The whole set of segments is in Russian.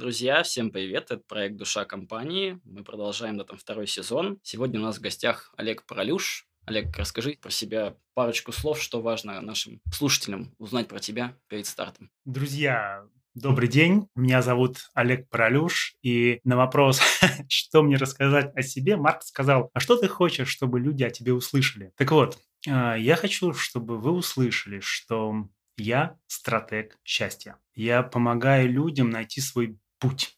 Друзья, всем привет! Это проект «Душа компании». Мы продолжаем да, там, второй сезон. Сегодня у нас в гостях Олег Пролюш. Олег, расскажи про себя парочку слов, что важно нашим слушателям узнать про тебя перед стартом. Друзья, Добрый день, меня зовут Олег Пролюш, и на вопрос, что мне рассказать о себе, Марк сказал, а что ты хочешь, чтобы люди о тебе услышали? Так вот, а, я хочу, чтобы вы услышали, что я стратег счастья. Я помогаю людям найти свой путь,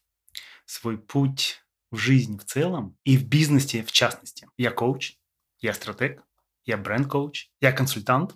свой путь в жизни в целом и в бизнесе в частности. Я коуч, я стратег, я бренд-коуч, я консультант,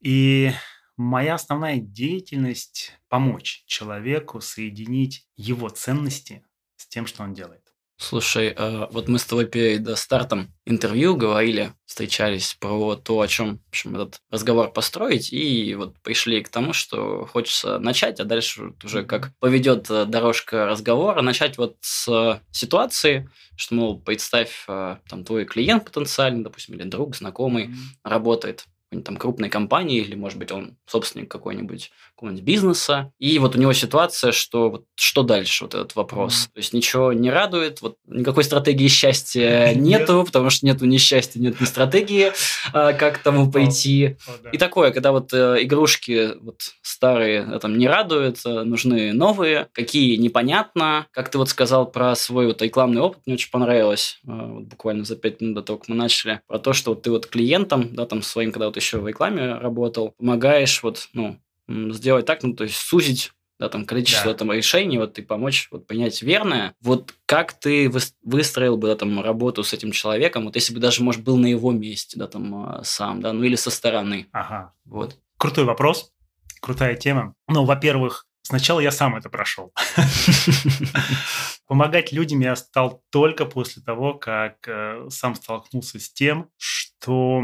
и Моя основная деятельность – помочь человеку соединить его ценности с тем, что он делает. Слушай, а вот мы с тобой перед стартом интервью говорили, встречались про то, о чем в общем, этот разговор построить, и вот пришли к тому, что хочется начать, а дальше уже как поведет э, дорожка разговора, начать вот с ситуации, что, мол, представь, э, там твой клиент потенциальный, допустим, или друг, знакомый, работает там крупной компании, или, может быть, он собственник какой-нибудь какого-нибудь бизнеса. И вот у него ситуация, что вот что дальше, вот этот вопрос. Mm-hmm. То есть ничего не радует, вот никакой стратегии счастья нету, потому что нету ни счастья, нет ни стратегии, а, как тому пойти. И такое, когда вот э, игрушки вот старые там не радуют, э, нужны новые, какие непонятно. Как ты вот сказал про свой вот рекламный опыт, мне очень понравилось, вот буквально за пять минут до того, как мы начали, про то, что вот ты вот клиентам, да, там своим, когда вот еще в рекламе работал, помогаешь вот, ну, сделать так, ну, то есть сузить да, там количество да. там решений, вот и помочь вот понять верное. Вот как ты выстроил бы да, там работу с этим человеком, вот если бы даже, может, был на его месте, да, там а, сам, да, ну или со стороны. Ага. Вот. Крутой вопрос, крутая тема. Ну, во-первых, сначала я сам это прошел. Помогать людям я стал только после того, как э, сам столкнулся с тем, что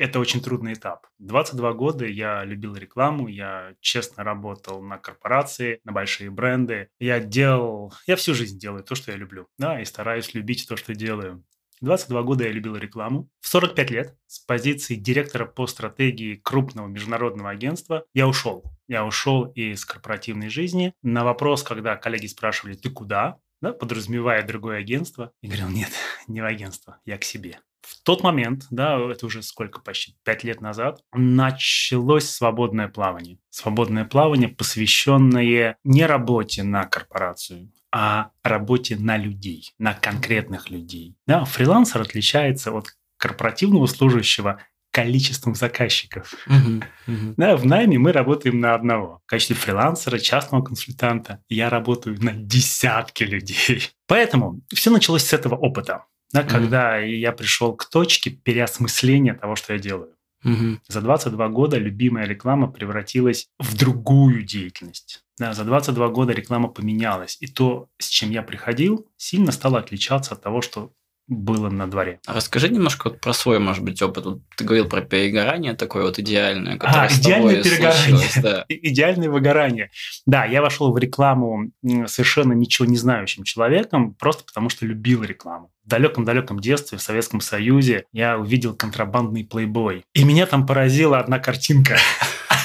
это очень трудный этап. 22 года я любил рекламу, я честно работал на корпорации, на большие бренды. Я делал, я всю жизнь делаю то, что я люблю, да, и стараюсь любить то, что делаю. 22 года я любил рекламу. В 45 лет с позиции директора по стратегии крупного международного агентства я ушел. Я ушел из корпоративной жизни. На вопрос, когда коллеги спрашивали, ты куда? Да, подразумевая другое агентство, я говорил, нет, не в агентство, я к себе в тот момент, да, это уже сколько, почти пять лет назад, началось свободное плавание. Свободное плавание, посвященное не работе на корпорацию, а работе на людей, на конкретных людей. Да, фрилансер отличается от корпоративного служащего количеством заказчиков. Uh-huh, uh-huh. Да, в найме мы работаем на одного. В качестве фрилансера, частного консультанта я работаю на десятки людей. Поэтому все началось с этого опыта да, mm-hmm. когда я пришел к точке переосмысления того, что я делаю. Mm-hmm. За 22 года любимая реклама превратилась в другую деятельность. Да, за 22 года реклама поменялась. И то, с чем я приходил, сильно стало отличаться от того, что было на дворе. А расскажи немножко вот про свой, может быть, опыт. Вот ты говорил про перегорание такое вот идеальное, которое а, с идеальное перегорание. Да. Идеальное выгорание. Да, я вошел в рекламу совершенно ничего не знающим человеком, просто потому что любил рекламу. В далеком-далеком детстве в Советском Союзе я увидел контрабандный плейбой. И меня там поразила одна картинка.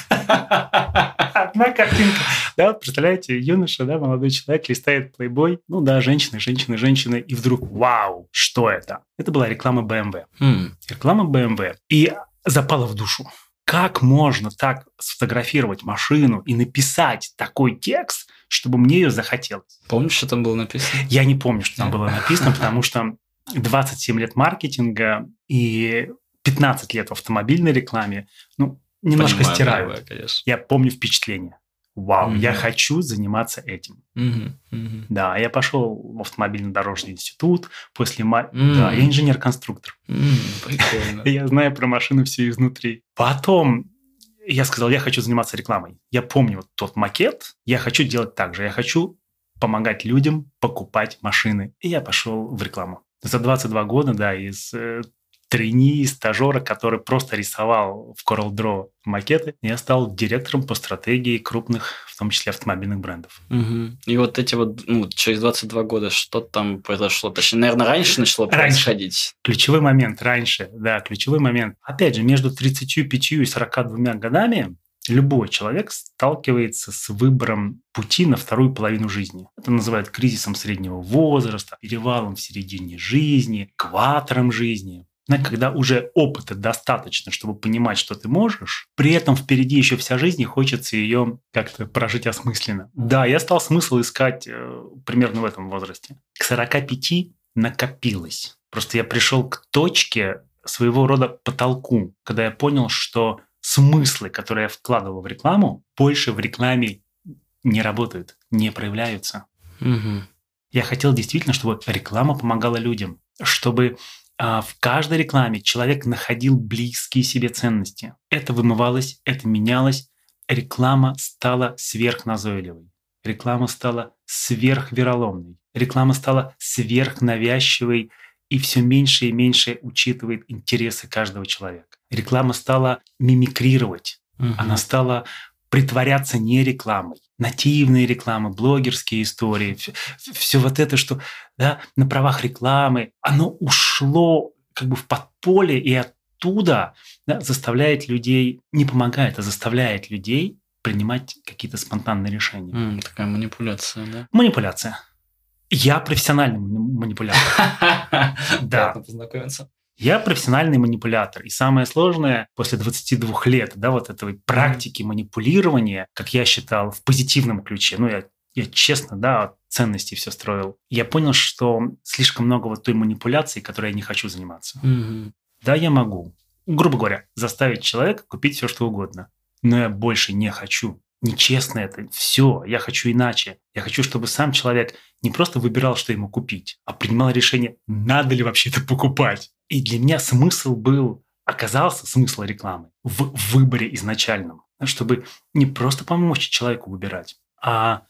Одна картинка. Да, вот представляете, юноша, да, молодой человек листает плейбой, ну да, женщины, женщины, женщины, и вдруг, вау, что это? Это была реклама BMW. Mm. Реклама BMW. И запала в душу. Как можно так сфотографировать машину и написать такой текст, чтобы мне ее захотелось? Помнишь, что там было написано? Я не помню, что там было написано, потому что 27 лет маркетинга и 15 лет в автомобильной рекламе, ну, немножко Понимаю, стираю. Да, я помню впечатление вау, mm-hmm. я хочу заниматься этим. Mm-hmm. Mm-hmm. Да, я пошел в автомобильно-дорожный институт после... Mm-hmm. Да, я инженер-конструктор. Mm-hmm. я знаю про машины все изнутри. Потом я сказал, я хочу заниматься рекламой. Я помню вот тот макет, я хочу делать так же. Я хочу помогать людям покупать машины. И я пошел в рекламу. За 22 года, да, из э, трени, стажера, который просто рисовал в CorelDRAW макеты. Я стал директором по стратегии крупных, в том числе автомобильных брендов. Угу. И вот эти вот, ну, через 22 года что там произошло? Точнее, наверное, раньше начало раньше. происходить. Ключевой момент раньше, да, ключевой момент. Опять же, между 35 и 42 годами любой человек сталкивается с выбором пути на вторую половину жизни. Это называют кризисом среднего возраста, перевалом в середине жизни, кватором жизни. Но когда уже опыта достаточно, чтобы понимать, что ты можешь, при этом впереди еще вся жизнь, и хочется ее как-то прожить осмысленно. Да, я стал смысл искать э, примерно в этом возрасте. К 45 накопилось. Просто я пришел к точке своего рода потолку, когда я понял, что смыслы, которые я вкладывал в рекламу, больше в рекламе не работают, не проявляются. Угу. Я хотел действительно, чтобы реклама помогала людям, чтобы в каждой рекламе человек находил близкие себе ценности. Это вымывалось, это менялось. Реклама стала сверхназойливой. Реклама стала сверхвероломной. Реклама стала сверхнавязчивой и все меньше и меньше учитывает интересы каждого человека. Реклама стала мимикрировать, угу. она стала притворяться не рекламой. Нативные рекламы, блогерские истории, все, все вот это, что да, на правах рекламы, оно ушло как бы в подполье и оттуда да, заставляет людей, не помогает, а заставляет людей принимать какие-то спонтанные решения. Mm, такая манипуляция, да? Манипуляция. Я профессиональный манипулятор. Да. познакомиться. Я профессиональный манипулятор. И самое сложное после 22 лет, да, вот этой практики манипулирования, как я считал, в позитивном ключе, ну, я, я честно, да, ценности все строил, я понял, что слишком много вот той манипуляции, которой я не хочу заниматься. Угу. Да, я могу, грубо говоря, заставить человека купить все, что угодно, но я больше не хочу нечестно это, все, я хочу иначе. Я хочу, чтобы сам человек не просто выбирал, что ему купить, а принимал решение, надо ли вообще это покупать. И для меня смысл был, оказался смысл рекламы в выборе изначальном, чтобы не просто помочь человеку выбирать, а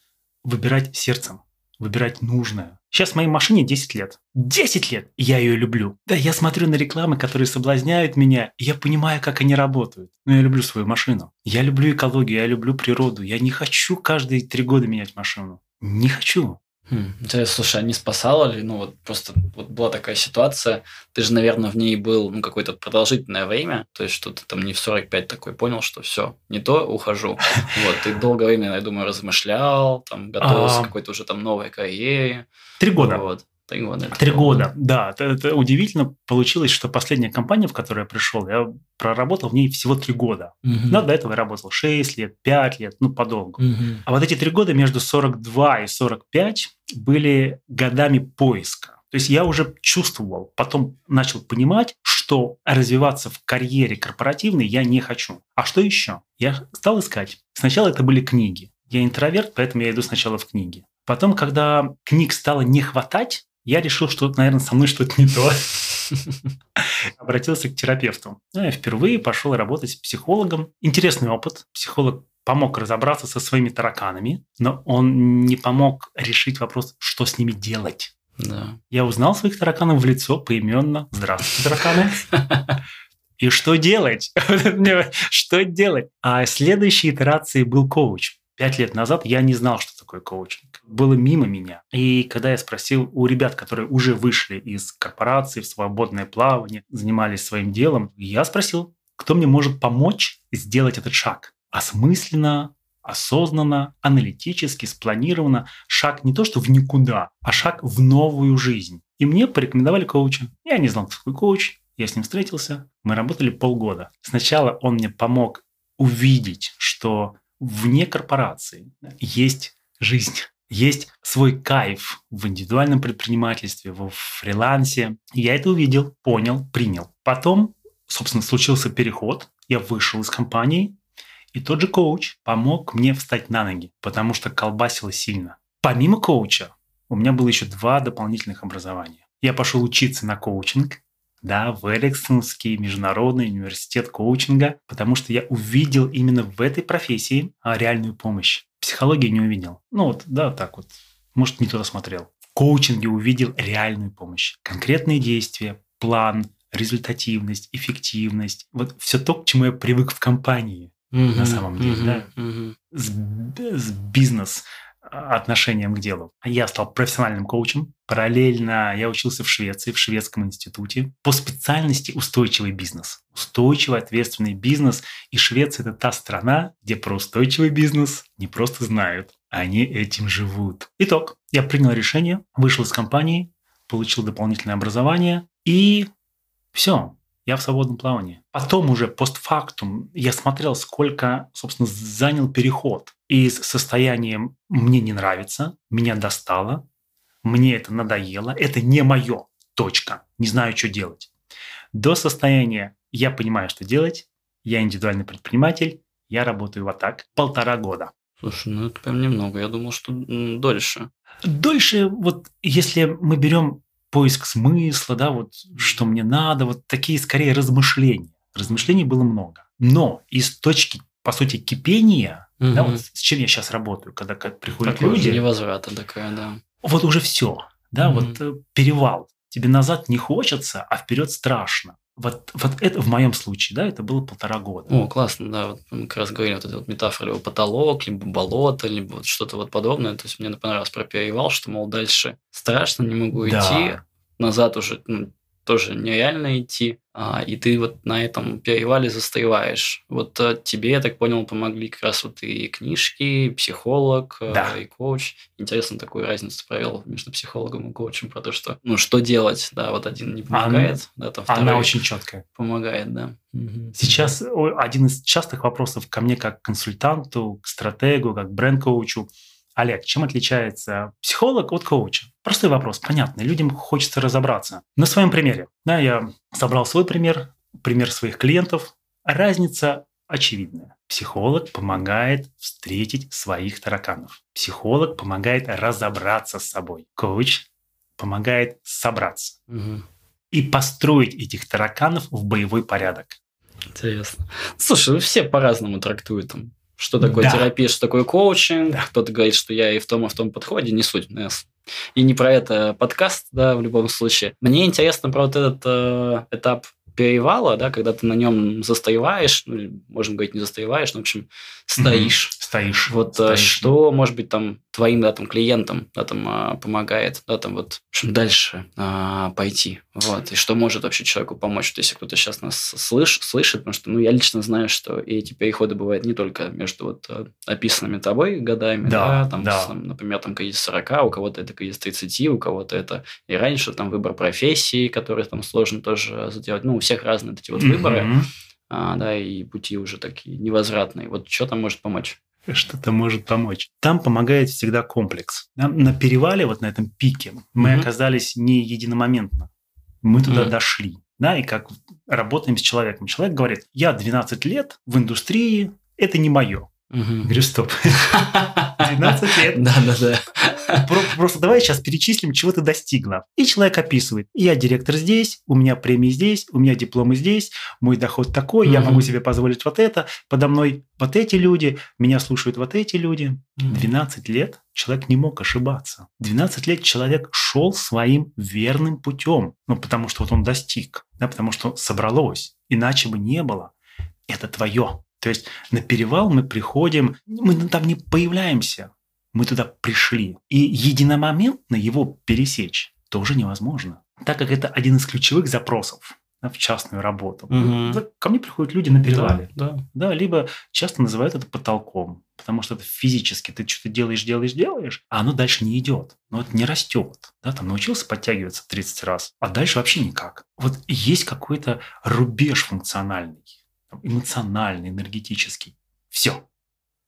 выбирать сердцем, выбирать нужное. Сейчас моей машине 10 лет. 10 лет! И я ее люблю. Да, я смотрю на рекламы, которые соблазняют меня, и я понимаю, как они работают. Но я люблю свою машину. Я люблю экологию, я люблю природу. Я не хочу каждые три года менять машину. Не хочу. Хм, интересно, слушай, а не спасало ли? Ну, вот просто вот была такая ситуация, ты же, наверное, в ней был ну, какое-то продолжительное время, то есть что ты там не в 45 такой понял, что все, не то, ухожу. Вот, ты долгое время, я думаю, размышлял, там, готовился к а. какой-то уже там новой карьере. Три года. Вот. Три года. Три года, да. Это, это удивительно получилось, что последняя компания, в которую я пришел, я проработал в ней всего три года. Угу. Но до этого я работал 6 лет, 5 лет, ну, подолгу. Угу. А вот эти три года между 42 и 45 были годами поиска. То есть я уже чувствовал, потом начал понимать, что развиваться в карьере корпоративной я не хочу. А что еще? Я стал искать. Сначала это были книги. Я интроверт, поэтому я иду сначала в книги. Потом, когда книг стало не хватать, я решил, что, наверное, со мной что-то не то. Обратился к терапевту. Ну, я впервые пошел работать с психологом. Интересный опыт. Психолог помог разобраться со своими тараканами, но он не помог решить вопрос, что с ними делать. Да. Я узнал своих тараканов в лицо поименно. Здравствуйте, тараканы. И что делать? Что делать? А следующей итерацией был коуч. Пять лет назад я не знал, что такое коучинг. Было мимо меня. И когда я спросил у ребят, которые уже вышли из корпорации в свободное плавание, занимались своим делом, я спросил, кто мне может помочь сделать этот шаг осмысленно, осознанно, аналитически, спланированно. Шаг не то, что в никуда, а шаг в новую жизнь. И мне порекомендовали коуча. Я не знал, кто такой коуч. Я с ним встретился. Мы работали полгода. Сначала он мне помог увидеть, что вне корпорации есть жизнь, есть свой кайф в индивидуальном предпринимательстве, в фрилансе. Я это увидел, понял, принял. Потом, собственно, случился переход. Я вышел из компании, и тот же коуч помог мне встать на ноги, потому что колбасило сильно. Помимо коуча, у меня было еще два дополнительных образования. Я пошел учиться на коучинг, да, в Эриксонский международный университет коучинга, потому что я увидел именно в этой профессии а, реальную помощь. Психологии не увидел. Ну вот, да, так вот. Может, не туда смотрел. В коучинге увидел реальную помощь. Конкретные действия, план, результативность, эффективность. Вот все то, к чему я привык в компании угу, на самом деле. Угу, да? угу. С, с бизнес отношением к делу. Я стал профессиональным коучем. Параллельно я учился в Швеции, в шведском институте по специальности устойчивый бизнес. Устойчивый, ответственный бизнес. И Швеция – это та страна, где про устойчивый бизнес не просто знают, они этим живут. Итог. Я принял решение, вышел из компании, получил дополнительное образование и все, я в свободном плавании. Потом уже постфактум я смотрел, сколько, собственно, занял переход из состояния «мне не нравится», «меня достало», «мне это надоело», «это не мое», точка, не знаю, что делать, до состояния «я понимаю, что делать», «я индивидуальный предприниматель», «я работаю вот так» полтора года. Слушай, ну это прям немного. Я думал, что дольше. Дольше, вот если мы берем поиск смысла, да, вот что мне надо, вот такие скорее размышления. Размышлений было много. Но из точки, по сути, кипения, угу. да, вот с чем я сейчас работаю, когда приходят Такое люди. невозврата такая, да. Вот уже все, да, угу. вот э, перевал. Тебе назад не хочется, а вперед страшно. Вот, вот это в моем случае, да, это было полтора года. О, классно, да. Вот мы как раз говорили, вот эта вот метафора, либо потолок, либо болото, либо вот что-то вот подобное. То есть мне понравилось про перевал, что, мол, дальше страшно, не могу да. идти, назад уже ну, тоже нереально идти, а, и ты вот на этом перевале застреваешь. Вот а, тебе, я так понял, помогли как раз вот и книжки, и психолог, а, да. и коуч. Интересно, такую разницу провел между психологом и коучем про то, что, ну, что делать, да, вот один не помогает, она, да, там второй Она очень четкая. Помогает, да. Сейчас один из частых вопросов ко мне как консультанту, к стратегу, как бренд-коучу – Олег, чем отличается психолог от коуча? Простой вопрос, понятный, людям хочется разобраться. На своем примере. Да, я собрал свой пример, пример своих клиентов. Разница очевидная. Психолог помогает встретить своих тараканов. Психолог помогает разобраться с собой. Коуч помогает собраться. Угу. И построить этих тараканов в боевой порядок. Интересно. Слушай, все по-разному трактуют там что такое да. терапия, что такое коучинг. Да. Кто-то говорит, что я и в том, и в том подходе, не суть. И не про это подкаст, да, в любом случае. Мне интересно про вот этот э, этап перевала, да, когда ты на нем застаиваешь, ну, можно говорить, не застаиваешь, но, в общем, стоишь. Угу. Стоишь. Вот э, стоишь. что, может быть, там твоим, да, там, клиентам, да, там, а, помогает, да, там, вот, дальше а, пойти, вот, и что может вообще человеку помочь, вот, если кто-то сейчас нас слыш, слышит, потому что, ну, я лично знаю, что и эти переходы бывают не только между вот э, описанными тобой годами, да, да там, да. С, например, там, кризис 40, у кого-то это кризис 30, у кого-то это и раньше, там, выбор профессии, который там сложно тоже сделать, ну, у всех разные эти вот mm-hmm. выборы, а, да, и пути уже такие невозвратные. Вот что там может помочь? Что-то может помочь. Там помогает всегда комплекс. На перевале, вот на этом пике, мы mm-hmm. оказались не единомоментно. Мы туда mm-hmm. дошли. Да, и как работаем с человеком. Человек говорит, я 12 лет в индустрии, это не мое. Угу. Говорю, стоп. 12 лет. Да, да, да. Просто давай сейчас перечислим, чего ты достигла. И человек описывает. Я директор здесь, у меня премии здесь, у меня дипломы здесь, мой доход такой, я могу себе позволить вот это, подо мной вот эти люди, меня слушают вот эти люди. 12 лет человек не мог ошибаться. 12 лет человек шел своим верным путем. Ну, потому что вот он достиг, да, потому что собралось. Иначе бы не было. Это твое. То есть на перевал мы приходим, мы там не появляемся, мы туда пришли. И единомоментно его пересечь тоже невозможно, так как это один из ключевых запросов в частную работу. Угу. Ко мне приходят люди на перевале. Да, да. да, либо часто называют это потолком, потому что это физически ты что-то делаешь, делаешь, делаешь, а оно дальше не идет, но это не растет. Да, там научился подтягиваться 30 раз, а дальше вообще никак. Вот есть какой-то рубеж функциональный эмоциональный, энергетический. Все.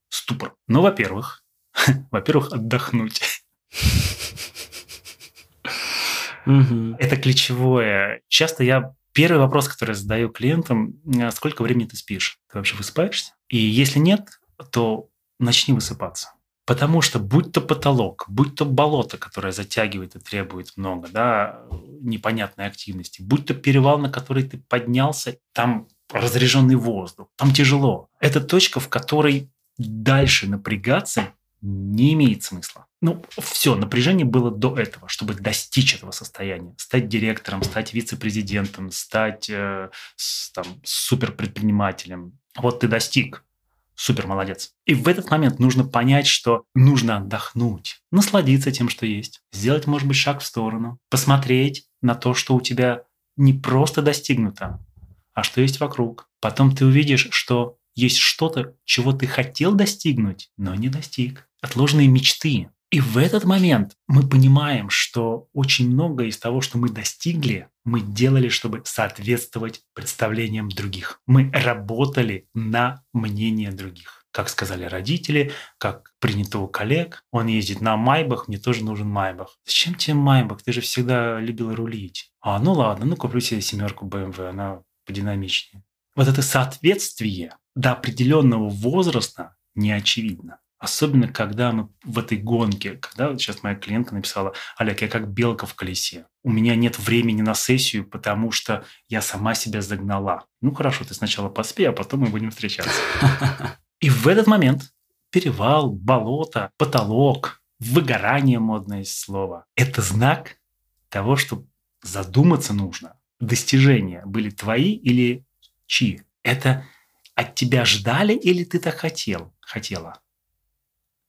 Ступор. Ну, во-первых, во-первых, отдохнуть. Это ключевое. Часто я первый вопрос, который задаю клиентам, «А сколько времени ты спишь? Ты вообще высыпаешься? И если нет, то начни высыпаться. Потому что будь то потолок, будь то болото, которое затягивает и требует много да, непонятной активности, будь то перевал, на который ты поднялся, там разряженный воздух. Там тяжело. Это точка, в которой дальше напрягаться не имеет смысла. Ну, все, напряжение было до этого, чтобы достичь этого состояния. Стать директором, стать вице-президентом, стать э, с, там, суперпредпринимателем. Вот ты достиг. Супер, молодец. И в этот момент нужно понять, что нужно отдохнуть, насладиться тем, что есть, сделать, может быть, шаг в сторону, посмотреть на то, что у тебя не просто достигнуто, а что есть вокруг. Потом ты увидишь, что есть что-то, чего ты хотел достигнуть, но не достиг. Отложенные мечты. И в этот момент мы понимаем, что очень многое из того, что мы достигли, мы делали, чтобы соответствовать представлениям других. Мы работали на мнение других. Как сказали родители, как принято у коллег, он ездит на Майбах, мне тоже нужен Майбах. Зачем тебе Майбах? Ты же всегда любил рулить. А, ну ладно, ну куплю себе семерку BMW, она подинамичнее. Вот это соответствие до определенного возраста не очевидно. Особенно, когда мы в этой гонке, когда сейчас моя клиентка написала, Олег, я как белка в колесе. У меня нет времени на сессию, потому что я сама себя загнала. Ну хорошо, ты сначала поспей, а потом мы будем встречаться. И в этот момент перевал, болото, потолок, выгорание модное слово. Это знак того, что задуматься нужно. Достижения были твои или чьи? Это от тебя ждали или ты так хотел, хотела?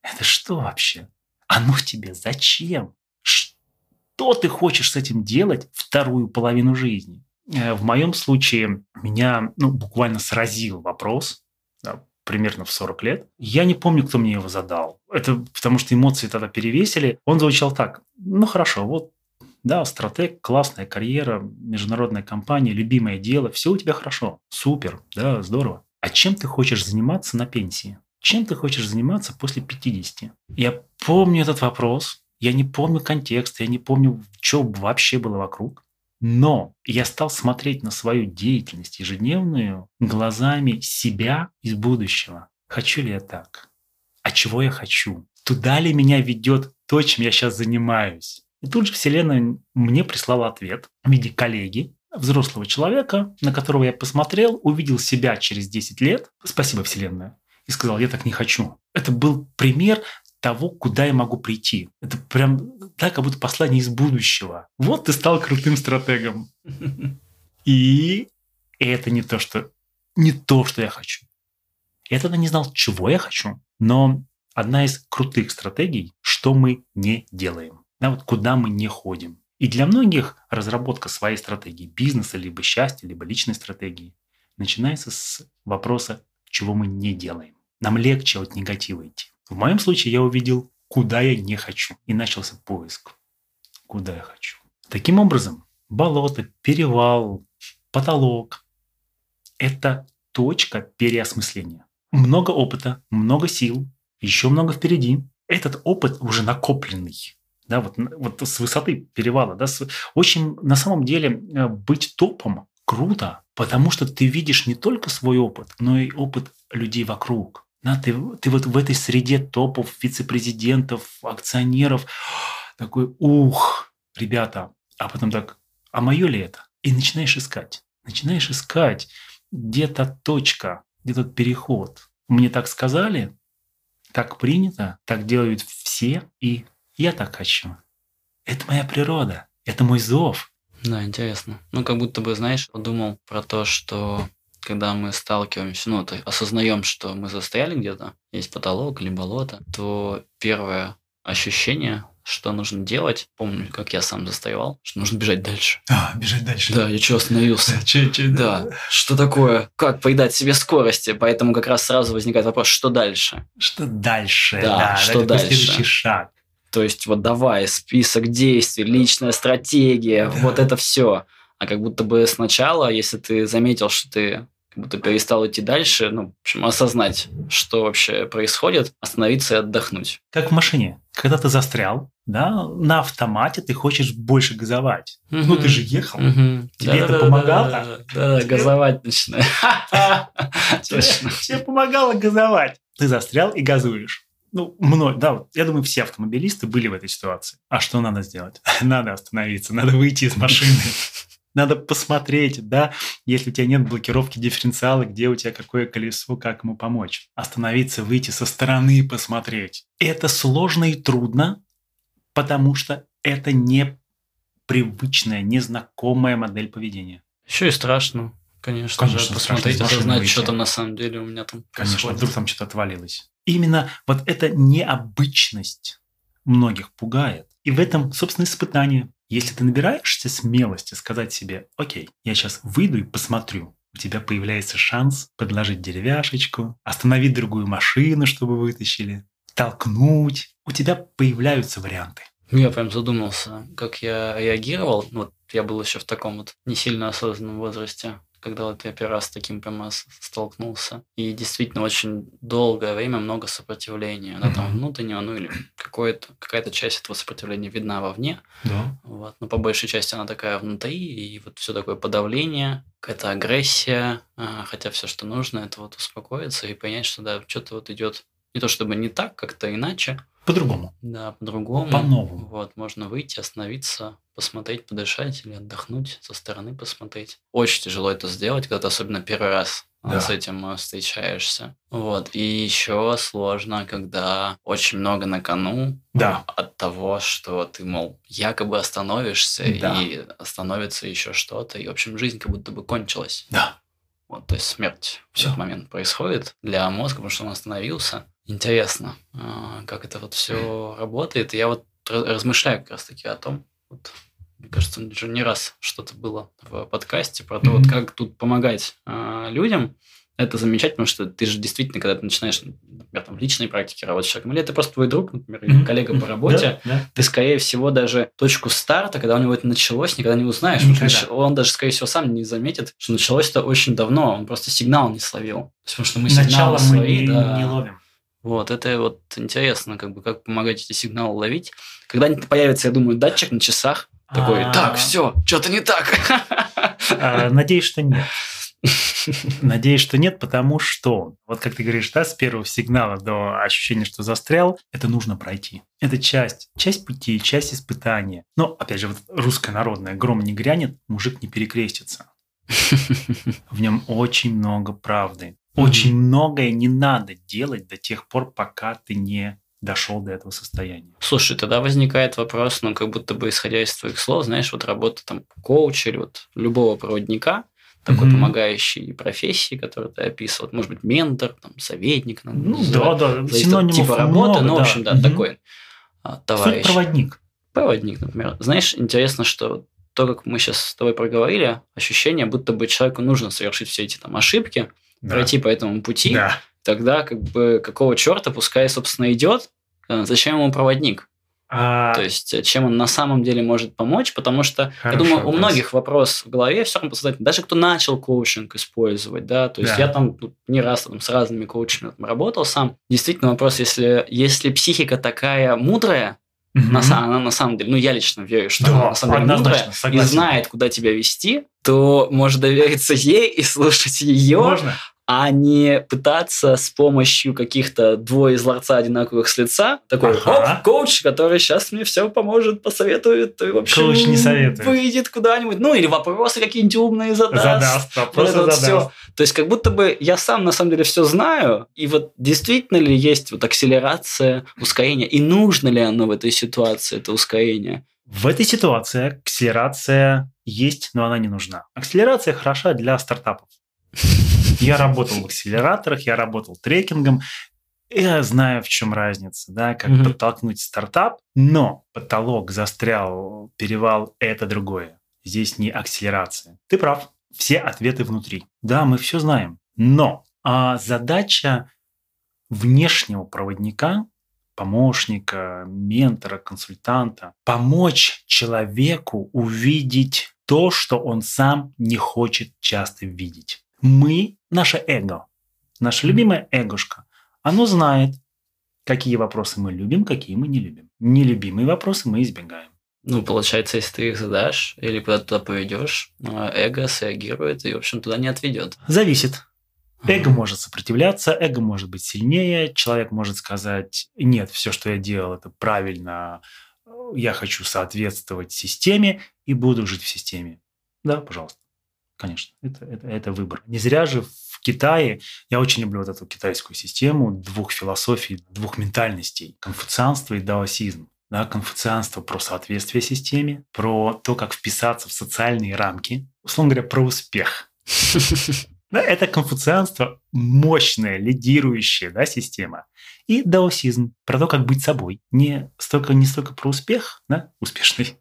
Это что вообще? Оно тебе зачем? Что ты хочешь с этим делать вторую половину жизни? Э, в моем случае меня ну, буквально сразил вопрос, да, примерно в 40 лет. Я не помню, кто мне его задал. Это потому что эмоции тогда перевесили. Он звучал так. Ну хорошо, вот да, стратег, классная карьера, международная компания, любимое дело, все у тебя хорошо, супер, да, здорово. А чем ты хочешь заниматься на пенсии? Чем ты хочешь заниматься после 50? Я помню этот вопрос, я не помню контекст, я не помню, что вообще было вокруг. Но я стал смотреть на свою деятельность ежедневную глазами себя из будущего. Хочу ли я так? А чего я хочу? Туда ли меня ведет то, чем я сейчас занимаюсь? И тут же Вселенная мне прислала ответ в виде коллеги, взрослого человека, на которого я посмотрел, увидел себя через 10 лет. Спасибо, Вселенная и сказал, я так не хочу. Это был пример того, куда я могу прийти. Это прям так, как будто послание из будущего. Вот ты стал крутым стратегом. И это не то, что не то, что я хочу. Я тогда не знал, чего я хочу, но одна из крутых стратегий, что мы не делаем, да, вот куда мы не ходим. И для многих разработка своей стратегии бизнеса, либо счастья, либо личной стратегии начинается с вопроса, чего мы не делаем нам легче от негатива идти. В моем случае я увидел, куда я не хочу, и начался поиск, куда я хочу. Таким образом, болото, перевал, потолок – это точка переосмысления. Много опыта, много сил, еще много впереди. Этот опыт уже накопленный. Да, вот, вот с высоты перевала. Да, с, очень на самом деле э, быть топом круто, потому что ты видишь не только свой опыт, но и опыт людей вокруг. Да, ты, ты вот в этой среде топов, вице-президентов, акционеров такой, ух, ребята, а потом так, а мое ли это? И начинаешь искать. Начинаешь искать, где-то точка, где тот переход. Мне так сказали, так принято, так делают все, и я так хочу. Это моя природа, это мой зов. Да, интересно. Ну, как будто бы, знаешь, подумал про то, что когда мы сталкиваемся, ну, то осознаем, что мы застряли где-то, есть потолок или болото, то первое ощущение, что нужно делать, помню, как я сам застревал, что нужно бежать дальше. А, бежать дальше. Да, я что остановился? Да, че, че, да. да. Что такое? Как поедать себе скорости? Поэтому как раз сразу возникает вопрос, что дальше? Что дальше? Да, да что дальше? следующий шаг. То есть вот давай, список действий, личная стратегия, да. вот это все. А как будто бы сначала, если ты заметил, что ты как будто перестал идти дальше, ну, в общем, осознать, что вообще происходит, остановиться и отдохнуть. Как в машине. Когда ты застрял, да, на автомате ты хочешь больше газовать. Угу. Ну, ты же ехал. Угу. Тебе да, это да, помогало? Да, да, да, газовать начинаю. Тебе помогало газовать. Ты застрял и газуешь. Ну, мной, да, я думаю, все автомобилисты были в этой ситуации. А что надо сделать? Надо остановиться, надо выйти из машины. Надо посмотреть, да, если у тебя нет блокировки дифференциала, где у тебя какое колесо, как ему помочь. Остановиться, выйти со стороны, посмотреть. Это сложно и трудно, потому что это не привычная, незнакомая модель поведения. Еще и страшно, Конечно, Конечно, же, посмотреть, выйти. что там на самом деле у меня там Конечно, происходит. вдруг там что-то отвалилось. Именно вот эта необычность многих пугает. И в этом, собственно, испытание. Если ты набираешься смелости сказать себе, окей, я сейчас выйду и посмотрю, у тебя появляется шанс подложить деревяшечку, остановить другую машину, чтобы вытащили, толкнуть. У тебя появляются варианты. Ну, Я прям задумался, как я реагировал. Ну, Вот я был еще в таком вот не сильно осознанном возрасте, когда вот я первый раз с таким прямо столкнулся. И действительно очень долгое время много сопротивления. Да, там внутреннего, ну или какая-то часть этого сопротивления видна вовне. Да. Вот. Но по большей части она такая внутри, и вот все такое подавление, какая-то агрессия. а, Хотя все, что нужно, это вот успокоиться и понять, что да, что-то вот идет не то чтобы не так, как-то иначе, По-другому. да, по-другому. По-новому. Вот, можно выйти, остановиться, посмотреть, подышать или отдохнуть, со стороны посмотреть. Очень тяжело это сделать, когда ты особенно первый раз а, Да. с этим а, встречаешься. Вот. И еще сложно, когда очень много на кону Да. от того, что ты, мол, якобы остановишься, Да. и остановится еще что-то, и, в общем, жизнь как будто бы кончилась. Да. Вот, то есть смерть в этот момент происходит для мозга, потому что он остановился. Интересно, а, как это вот все работает. И я вот ра- размышляю как раз-таки о том, вот, мне кажется, уже не раз что-то было в подкасте про то, вот как тут помогать а, людям. Это замечательно, потому что ты же действительно, когда ты начинаешь, например, там, в личной практике работать с человеком, или это просто твой друг, например, или коллега по работе, Да, да. ты, скорее всего, даже точку старта, когда у него это началось, никогда не узнаешь. Никогда. Он даже, скорее всего, сам не заметит, что началось это очень давно. Он просто сигнал не словил. Потому что мы Начало сигналы мы свои, не, да. не ловим. Вот, это вот интересно, как бы, как помогать эти сигналы ловить. Когда-нибудь появится, я думаю, датчик на часах, такой, А, так, все, что-то не так. а, Надеюсь, что нет. Надеюсь, что нет, потому что, вот как ты говоришь, да, с первого сигнала до ощущения, что застрял, это нужно пройти. Это часть, часть пути, часть испытания. Но, опять же, вот русское народное, гром не грянет, мужик не перекрестится. В нем очень много правды. Очень многое не надо делать до тех пор, пока ты не дошел до этого состояния. Слушай, тогда возникает вопрос, ну, как будто бы исходя из твоих слов, знаешь, вот работа там коуча или вот любого проводника, такой Мгм. помогающей профессии, которую ты описывал, может быть, ментор, там, советник, Ну называть. да, да, синонимов типа работы, много, ну, в общем, да, Мгм. такой а, Суть товарищ. проводник. Проводник, например. Знаешь, интересно, что то, как мы сейчас с тобой проговорили, ощущение, будто бы человеку нужно совершить все эти там ошибки, Да. пройти по этому пути, Да. тогда как бы какого черта, пускай, собственно, идет, э, зачем ему проводник? А, То есть, э, чем он на самом деле может помочь, потому что, Хороший я думаю, у вопрос. многих вопрос в голове все равно подсознательно. Даже кто начал коучинг использовать, да, то есть Да. я там ну, не раз там, с разными коучами там, работал сам. Действительно вопрос, если, если психика такая мудрая, мгм. на, она на самом деле, ну я лично верю, что Да, она на самом деле мудрая и согласен. знает, куда тебя вести, то можешь довериться ей и слушать ее, Можно? А не пытаться с помощью каких-то двое из ларца одинаковых с лица, такой, Ага. оп, коуч, который сейчас мне все поможет, посоветует, и, в общем, Коуч не советует. выйдет куда-нибудь, ну или вопросы какие-нибудь умные задаст. Задаст, вопросы вот задаст. всё. То есть как будто бы я сам на самом деле все знаю, и вот действительно ли есть вот акселерация, ускорение, и нужно ли оно в этой ситуации, это ускорение? В этой ситуации акселерация есть, но она не нужна. Акселерация хороша для стартапов. Я работал в акселераторах, я работал трекингом, я знаю, в чем разница, да, как Мгм. подтолкнуть стартап, но потолок застрял, перевал – это другое. Здесь не акселерация. Ты прав, все ответы внутри. Да, мы все знаем, но а задача внешнего проводника, помощника, ментора, консультанта, помочь человеку увидеть то, что он сам не хочет часто видеть. Мы, наше эго, наше любимое эгошко, оно знает, какие вопросы мы любим, какие мы не любим. Нелюбимые вопросы мы избегаем. Ну, получается, если ты их задашь или куда-то туда поведешь, а, эго среагирует и, в общем, туда не отведет. Зависит. Эго может сопротивляться, эго может быть сильнее, человек может сказать, нет, все, что я делал, это правильно, я хочу соответствовать системе и буду жить в системе. Да, пожалуйста. Конечно, это, это, это выбор. Не зря же в Китае, я очень люблю вот эту китайскую систему двух философий, двух ментальностей, конфуцианство и даосизм. Да, конфуцианство про соответствие системе, про то, как вписаться в социальные рамки, условно говоря, про успех. Да, это конфуцианство мощная, лидирующая да, система. И даосизм про то, как быть собой. Не столько, не столько про успех, да, успешный,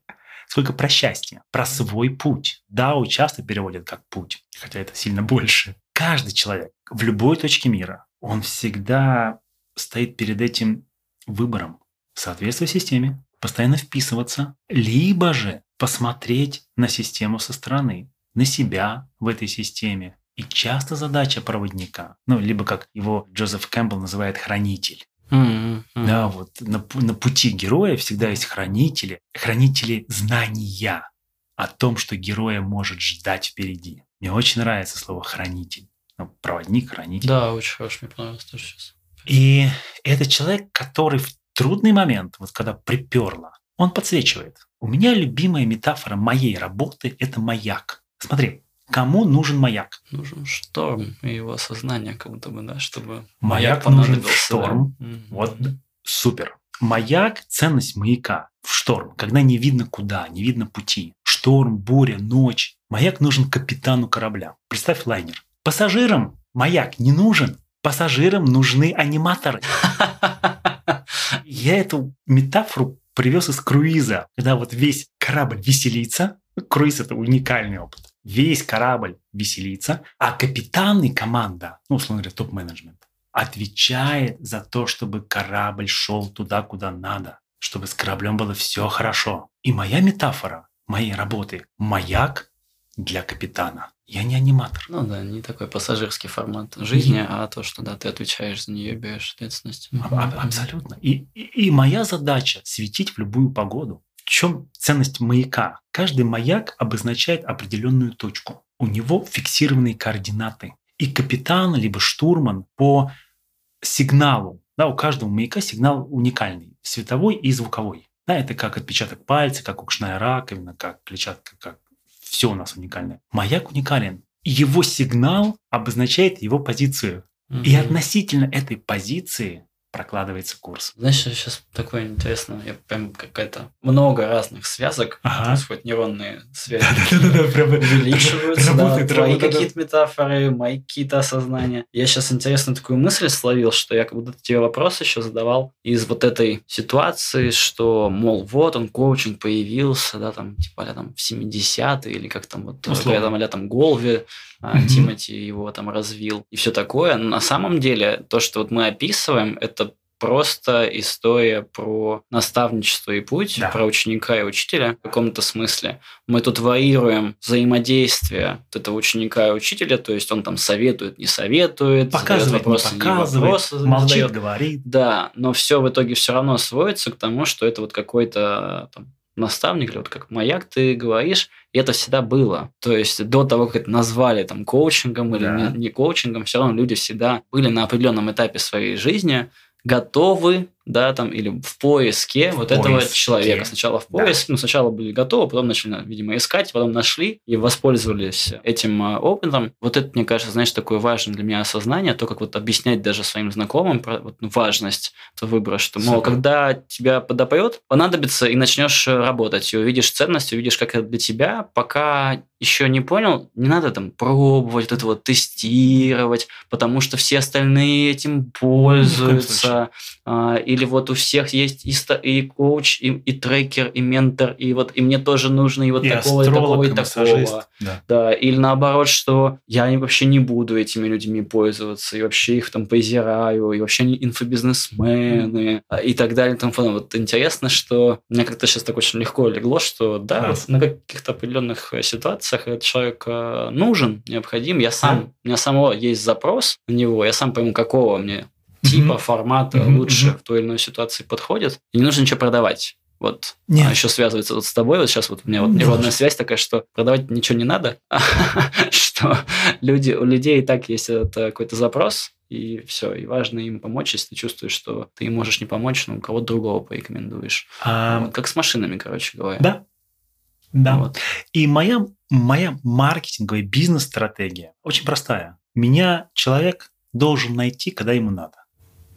сколько про счастье, про свой путь. Дао часто переводят как путь, хотя это сильно больше. Каждый человек в любой точке мира, он всегда стоит перед этим выбором соответствовать системе, постоянно вписываться, либо же посмотреть на систему со стороны, на себя в этой системе. И часто задача проводника, ну, либо как его Джозеф Кэмпбелл называет хранитель. Mm-hmm. Да, вот на, на пути героя всегда есть хранители, хранители знания о том, что героя может ждать впереди. Мне очень нравится слово хранитель. Ну, проводник, хранитель. Да, очень хорошо, мне понравилось тоже сейчас. И это человек, который в трудный момент, вот когда приперло, он подсвечивает. У меня любимая метафора моей работы – это маяк. Смотри, кому нужен маяк? Нужен шторм и его осознание, как будто бы, да, чтобы маяк, маяк нужен в шторм. Да? Вот супер. Маяк – ценность маяка в шторм, когда не видно куда, не видно пути. Шторм, буря, ночь. Маяк нужен капитану корабля. Представь лайнер. Пассажирам маяк не нужен, пассажирам нужны аниматоры. Я эту метафору привез из круиза, когда вот весь корабль веселится. Круиз – это уникальный опыт. Весь корабль веселится, а капитан и команда, ну, условно говоря, топ-менеджмент, отвечает за то, чтобы корабль шел туда, куда надо, чтобы с кораблем было все хорошо. И моя метафора моей работы – маяк для капитана. Я не аниматор. Ну да, не такой пассажирский формат жизни, не... а то, что да, ты отвечаешь за нее, берешь ответственность. А, абсолютно. И, и, и моя задача светить в любую погоду. В чем ценность маяка? Каждый маяк обозначает определенную точку. У него фиксированные координаты. И капитан либо штурман по сигналу, да, у каждого маяка сигнал уникальный, световой и звуковой. Да, это как отпечаток пальца, как укшная раковина, как клетчатка, как все у нас уникальное. Маяк уникален. Его сигнал обозначает его позицию. Угу. И относительно этой позиции прокладывается курс. Знаешь, сейчас такое интересно, я прям какая-то много разных связок ага. происходит, нейронные связи увеличиваются, да, твои какие-то метафоры, мои какие-то осознания. Я сейчас интересно такую мысль словил, что я как будто тебе вопрос еще задавал из вот этой ситуации, что, мол, вот он, коучинг появился, да, там, типа, а там, в 70-е, или как там, вот, когда там, а там, Голви, а, Тимати его там развил и все такое. Но на самом деле то, что вот мы описываем, это просто история про наставничество и путь, да. про ученика и учителя в каком-то смысле. Мы тут варьируем взаимодействие вот этого ученика и учителя, то есть он там советует, не советует, показывает, вопросы, не показывает, вопросы молчит, задает. говорит. Да, но все в итоге все равно сводится к тому, что это вот какой-то там, наставник, или вот как маяк ты говоришь, и это всегда было. То есть до того, как это назвали там коучингом или да. не, не коучингом, все равно люди всегда были на определенном этапе своей жизни готовы да, там, или в поиске в вот поиске. этого человека. Сначала в поиске, да. ну, сначала были готовы, потом начали, видимо, искать, потом нашли и воспользовались этим а, опытом. Вот это, мне кажется, знаешь, такое важное для меня осознание, то, как вот объяснять даже своим знакомым про вот, ну, важность этого выбора, что, мол, Супер. когда тебя подопоет, понадобится и начнешь работать, и увидишь ценность, увидишь, как это для тебя, пока еще не понял, не надо там пробовать, это вот тестировать, потому что все остальные этим пользуются, и или вот у всех есть и, и коуч, и, и трекер, и ментор, и вот и мне тоже нужно и вот и такого, и такого, и, и такого. Да. да. Или наоборот, что я вообще не буду этими людьми пользоваться, и вообще их там презираю, и вообще они инфобизнесмены, mm. и так далее. Тому Вот интересно, что мне как-то сейчас так очень легко легло, что да, а. вот на каких-то определенных ситуациях этот человек э, нужен, необходим. Я сам, а? у меня самого есть запрос на него, я сам пойму, какого мне типа, mm-hmm. формата mm-hmm. лучше mm-hmm. в той или иной ситуации подходит. И не нужно ничего продавать. Вот. Нет. А еще связывается вот с тобой. Вот сейчас вот у меня вот нейронная связь такая, что продавать ничего не надо, что люди, у людей и так есть этот какой-то запрос, и все. И важно им помочь, если ты чувствуешь, что ты им можешь не помочь, но кого-то другого порекомендуешь. А... Вот, как с машинами, короче говоря. Да. Да. Вот. И моя, моя маркетинговая бизнес-стратегия очень простая. Меня человек должен найти, когда ему надо.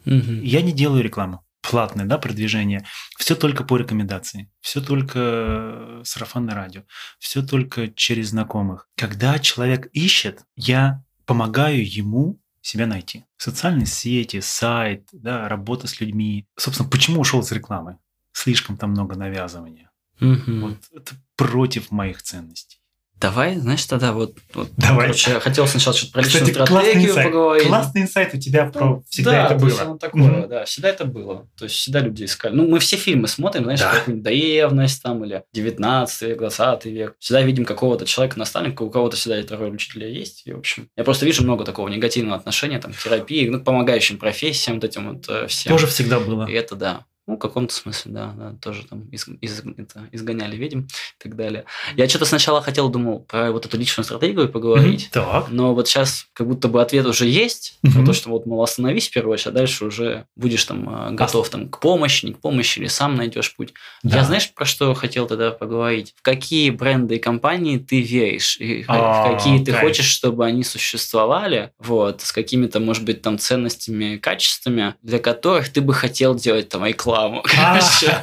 Угу. Я не делаю рекламу. платное да, продвижение, все только по рекомендации, все только сарафанное радио, все только через знакомых. Когда человек ищет, я помогаю ему себя найти. Социальные сети, сайт, да, работа с людьми. Собственно, почему ушел из рекламы? Слишком там много навязывания. Мгм. Вот это против моих ценностей. Давай, знаешь, тогда вот, вот, Давай. короче, я хотел сначала что-то про личную Кстати, классный стратегию инсайт. поговорить. Классный инсайт у тебя про Ну, всегда да, это то есть было. оно такое, Мгм. да, всегда это было. То есть всегда люди искали. Ну, мы все фильмы смотрим, знаешь, Да. какую-нибудь древность там или 19 век, 20 век. Всегда видим какого-то человека, наставника, у кого-то всегда эта роль учителя есть. И, в общем, я просто вижу много такого негативного отношения там, к терапии, ну, к помогающим профессиям, вот этим вот э, всем. Тоже всегда было. И это да. Ну, в каком-то смысле, да, да, тоже там из, из- это, изгоняли ведьм и так далее. Я что-то сначала хотел, думал, про вот эту личную стратегию поговорить. Мгм. Так. Но вот сейчас как будто бы ответ уже есть, про Мгм. то, что вот, мол, остановись в первую очередь, а дальше уже будешь там э, готов там к помощи, не к помощи, или сам найдешь путь. Да. Я знаешь, про что хотел тогда поговорить? В какие бренды и компании ты веришь? И в А, какие ты кайф. хочешь, чтобы они существовали? Вот, с какими-то, может быть, там ценностями, качествами, для которых ты бы хотел делать там рекламу, А. короче,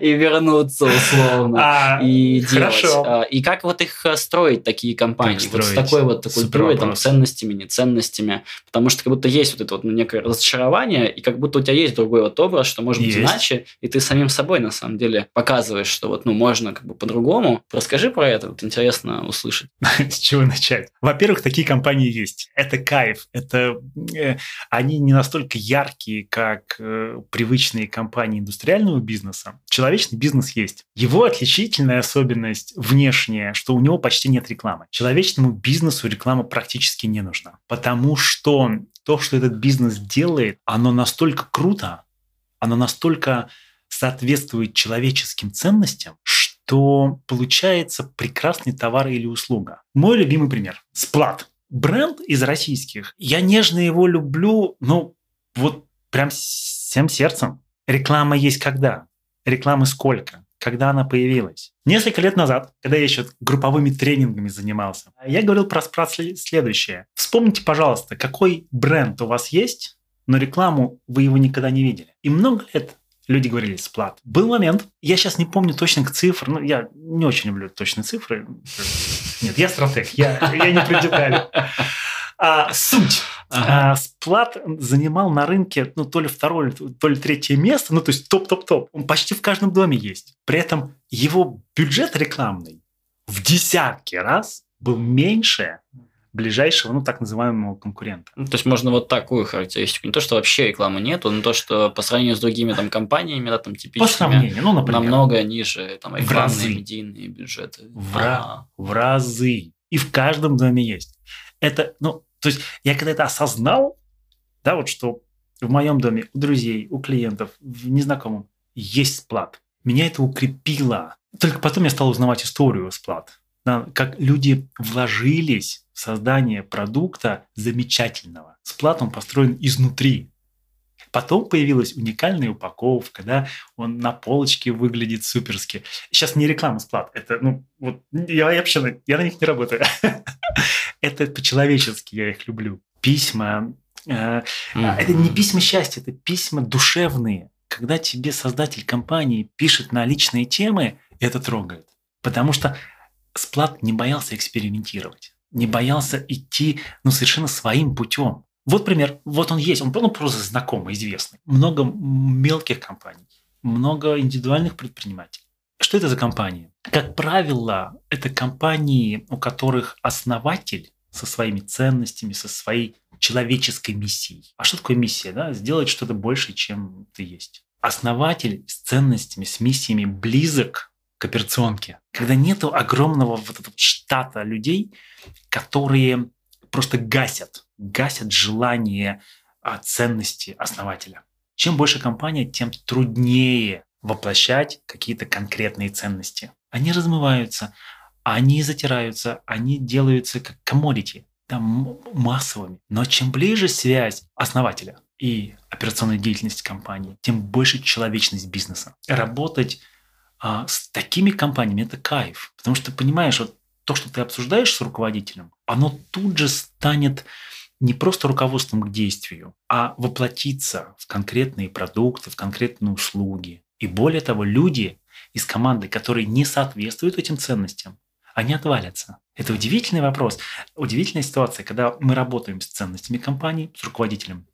и вернуться условно А, и делать. А, И как вот их э, строить, такие компании? Вот с такой вот культурой, там, ценностями, неценностями. Потому что как будто есть вот это вот ну, некое разочарование, и как будто у тебя есть другой вот образ, что может быть иначе, и ты самим собой на самом деле показываешь, что вот ну можно как бы по-другому. Расскажи про это, вот интересно услышать. С чего начать? Во-первых, такие компании есть. Это кайф. Это э, они не настолько яркие, как э, привычные компании индустриального бизнеса. Человечный бизнес есть. Его отличительная особенность внешняя, что у него почти нет рекламы. Человечному бизнесу реклама практически не нужна, потому что то, что этот бизнес делает, оно настолько круто, оно настолько соответствует человеческим ценностям, что получается прекрасный товар или услуга. Мой любимый пример – Сплат. Бренд из российских. Я нежно его люблю, ну, вот прям всем сердцем. Реклама есть когда? Рекламы сколько? Когда она появилась? Несколько лет назад, когда я еще групповыми тренингами занимался, я говорил про сле- следующее. Вспомните, пожалуйста, какой бренд у вас есть, но рекламу вы его никогда не видели. И много лет люди говорили сплат. Был момент, я сейчас не помню точных цифр, ну, я не очень люблю точные цифры. Нет, я стратег, я, я не про детали. А, суть. Ага. А, Сплат занимал на рынке, ну, то ли второе, то ли третье место, ну, то есть топ-топ-топ. Он почти в каждом доме есть. При этом его бюджет рекламный в десятки раз был меньше ближайшего, ну, так называемого конкурента. Ну, то есть можно вот такую характеристику. Не то, что вообще рекламы нету, но то, что по сравнению с другими там компаниями, да, там По типичными, сравнению, ну, например, намного ниже там рекламные, медийные бюджеты. В, Ага. в разы. И в каждом доме есть. Это, ну, то есть я когда это осознал, да, вот что в моем доме, у друзей, у клиентов, в незнакомом есть сплат. Меня это укрепило. Только потом я стал узнавать историю сплат. Да, как люди вложились в создание продукта замечательного. Сплат он построен изнутри. Потом появилась уникальная упаковка, да, он на полочке выглядит суперски. Сейчас не реклама сплат, это, ну, вот, я вообще, на- я на них не работаю. Это по-человечески, я их люблю. Письма, э, а, это не письма счастья, это письма душевные. Когда тебе создатель компании пишет на личные темы, это трогает. Потому что Сплат не боялся экспериментировать, не боялся идти ну, совершенно своим путем. Вот пример, вот он есть, он ну, просто знакомый, известный. Много мелких компаний, много индивидуальных предпринимателей. Что это за компании? Как правило, это компании, у которых основатель со своими ценностями, со своей человеческой миссией. А что такое миссия? Да? Сделать что-то больше, чем ты есть. Основатель с ценностями, с миссиями близок к операционке. Когда нету огромного вот этого штата людей, которые просто гасят, гасят желание а, ценности основателя. Чем больше компания, тем труднее воплощать какие-то конкретные ценности. Они размываются, они затираются, они делаются как commodity, там, массовыми. Но чем ближе связь основателя и операционной деятельности компании, тем больше человечность бизнеса. Работать а, с такими компаниями – это кайф. Потому что, понимаешь, вот то, что ты обсуждаешь с руководителем, оно тут же станет не просто руководством к действию, а воплотиться в конкретные продукты, в конкретные услуги. И более того, люди из команды, которые не соответствуют этим ценностям, они отвалятся. Это удивительный вопрос, удивительная ситуация, когда мы работаем с ценностями компании, с руководителем,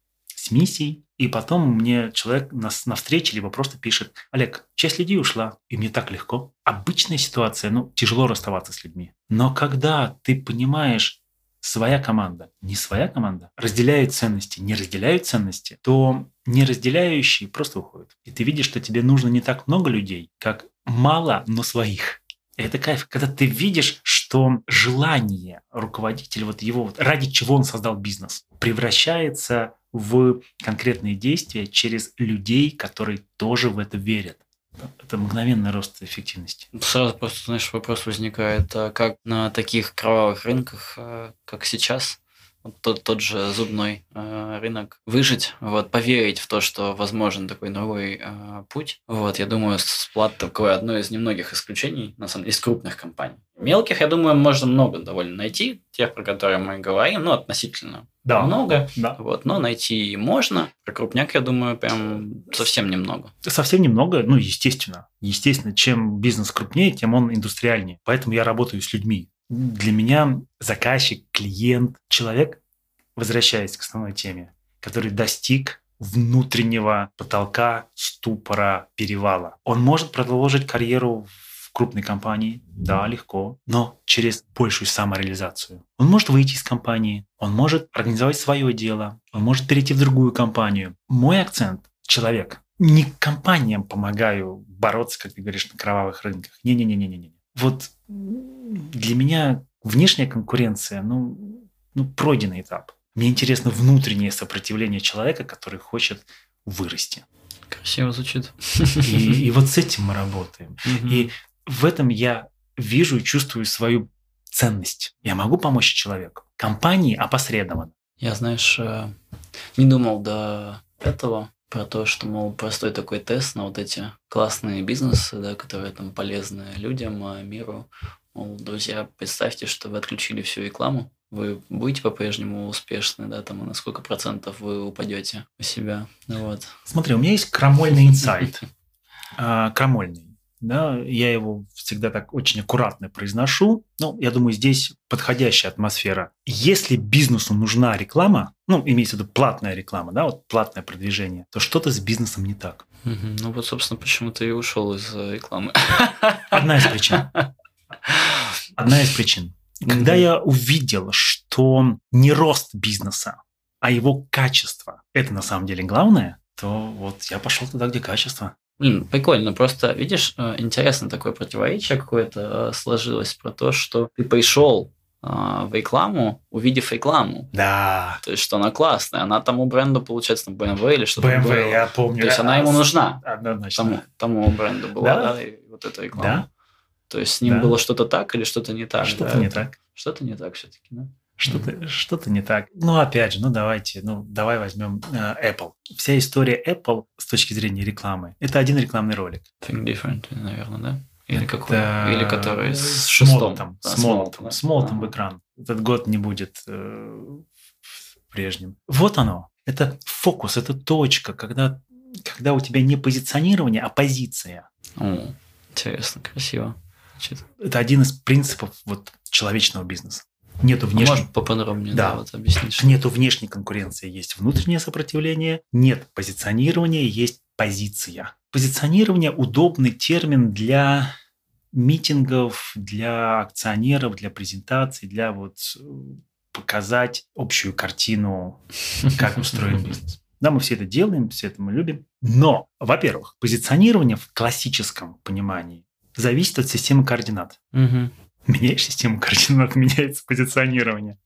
с миссией, и потом мне человек на, на встрече либо просто пишет, Олег, часть людей ушла, и мне так легко. Обычная ситуация, ну, тяжело расставаться с людьми. Но когда ты понимаешь, своя команда, не своя команда, разделяют ценности, не разделяют ценности, то не разделяющие просто уходят. И ты видишь, что тебе нужно не так много людей, как мало, но своих. И это кайф, когда ты видишь, что желание руководителя, вот его, вот, ради чего он создал бизнес, превращается в конкретные действия через людей, которые тоже в это верят. Это мгновенный рост эффективности. Сразу просто, знаешь, вопрос возникает, а как на таких кровавых рынках, а, как сейчас, тот, тот же зубной э, рынок, выжить, вот, поверить в то, что возможен такой новый э, путь. Вот, я думаю, сплат такое одно из немногих исключений, на самом деле, из крупных компаний. Мелких, я думаю, можно много довольно найти, тех, про которые мы говорим, ну, относительно да. много, да. Вот, но найти можно. Про крупняк, я думаю, прям совсем немного. Совсем немного, ну, естественно. Естественно, чем бизнес крупнее, тем он индустриальнее. Поэтому я работаю с людьми. Для меня заказчик, клиент, человек, возвращаясь к основной теме, который достиг внутреннего потолка, ступора, перевала. Он может продолжить карьеру в крупной компании, да, легко, но через большую самореализацию. Он может выйти из компании, он может организовать свое дело, он может перейти в другую компанию. Мой акцент – человек. Не компаниям помогаю бороться, как ты говоришь, на кровавых рынках. Не-не-не-не-не. Вот для меня внешняя конкуренция, ну, ну, пройденный этап. Мне интересно внутреннее сопротивление человека, который хочет вырасти. Красиво звучит. И, и вот с этим мы работаем. И в этом я вижу и чувствую свою ценность. Я могу помочь человеку. Компании опосредованно. Я, знаешь, э, не думал до этого про то, что, мол, простой такой тест на вот эти классные бизнесы, да, которые там полезны людям, а, миру. Мол, друзья, представьте, что вы отключили всю рекламу, вы будете по-прежнему успешны, да, там, на сколько процентов вы упадете у себя, вот. Смотри, у меня есть крамольный инсайт. А, крамольный да, я его всегда так очень аккуратно произношу. Ну, я думаю, здесь подходящая атмосфера. Если бизнесу нужна реклама, ну, имеется в виду платная реклама, да, вот платное продвижение, то что-то с бизнесом не так. Ну вот, собственно, почему ты и ушел из э, рекламы. Одна из причин. Одна из причин. Когда я увидел, что не рост бизнеса, а его качество – это на самом деле главное, то вот я пошел туда, где качество. Блин, прикольно. Просто, видишь, э, интересно такое противоречие какое-то э, сложилось про то, что ты пришел э, в рекламу, увидев рекламу. Да. То есть, что она классная. Она тому бренду, получается, там BMW или что-то BMW, было. я помню. То есть, она ему нужна. Однозначно. Тому, тому бренду была, да, да и вот эта реклама. Да. То есть, с ним да. было что-то так или что-то не так. Что-то да? не так. Что-то не так все-таки, да? Что-то, что-то не так. Ну, опять же, ну давайте, ну давай возьмем э, Apple. Вся история Apple с точки зрения рекламы – это один рекламный ролик. Think different, наверное, да? Или какой? Или который с шестом? Молотом, да, с молотом, с молотом в экран. Этот год не будет э, прежним. Вот оно. Это фокус, это точка, когда, когда у тебя не позиционирование, а позиция. О, интересно, красиво. Значит. Это один из принципов вот, человечного бизнеса. Нету внешней... Может, поподробнее, да, да вот объяснить. Нету внешней конкуренции, есть внутреннее сопротивление, нет позиционирования, есть позиция. Позиционирование – удобный термин для митингов, для акционеров, для презентаций, для вот э, показать общую картину, как устроен бизнес. Да, мы все это делаем, все это мы любим. Но, во-первых, позиционирование в классическом понимании зависит от системы координат. Угу. Меняешь систему координат, меняется позиционирование.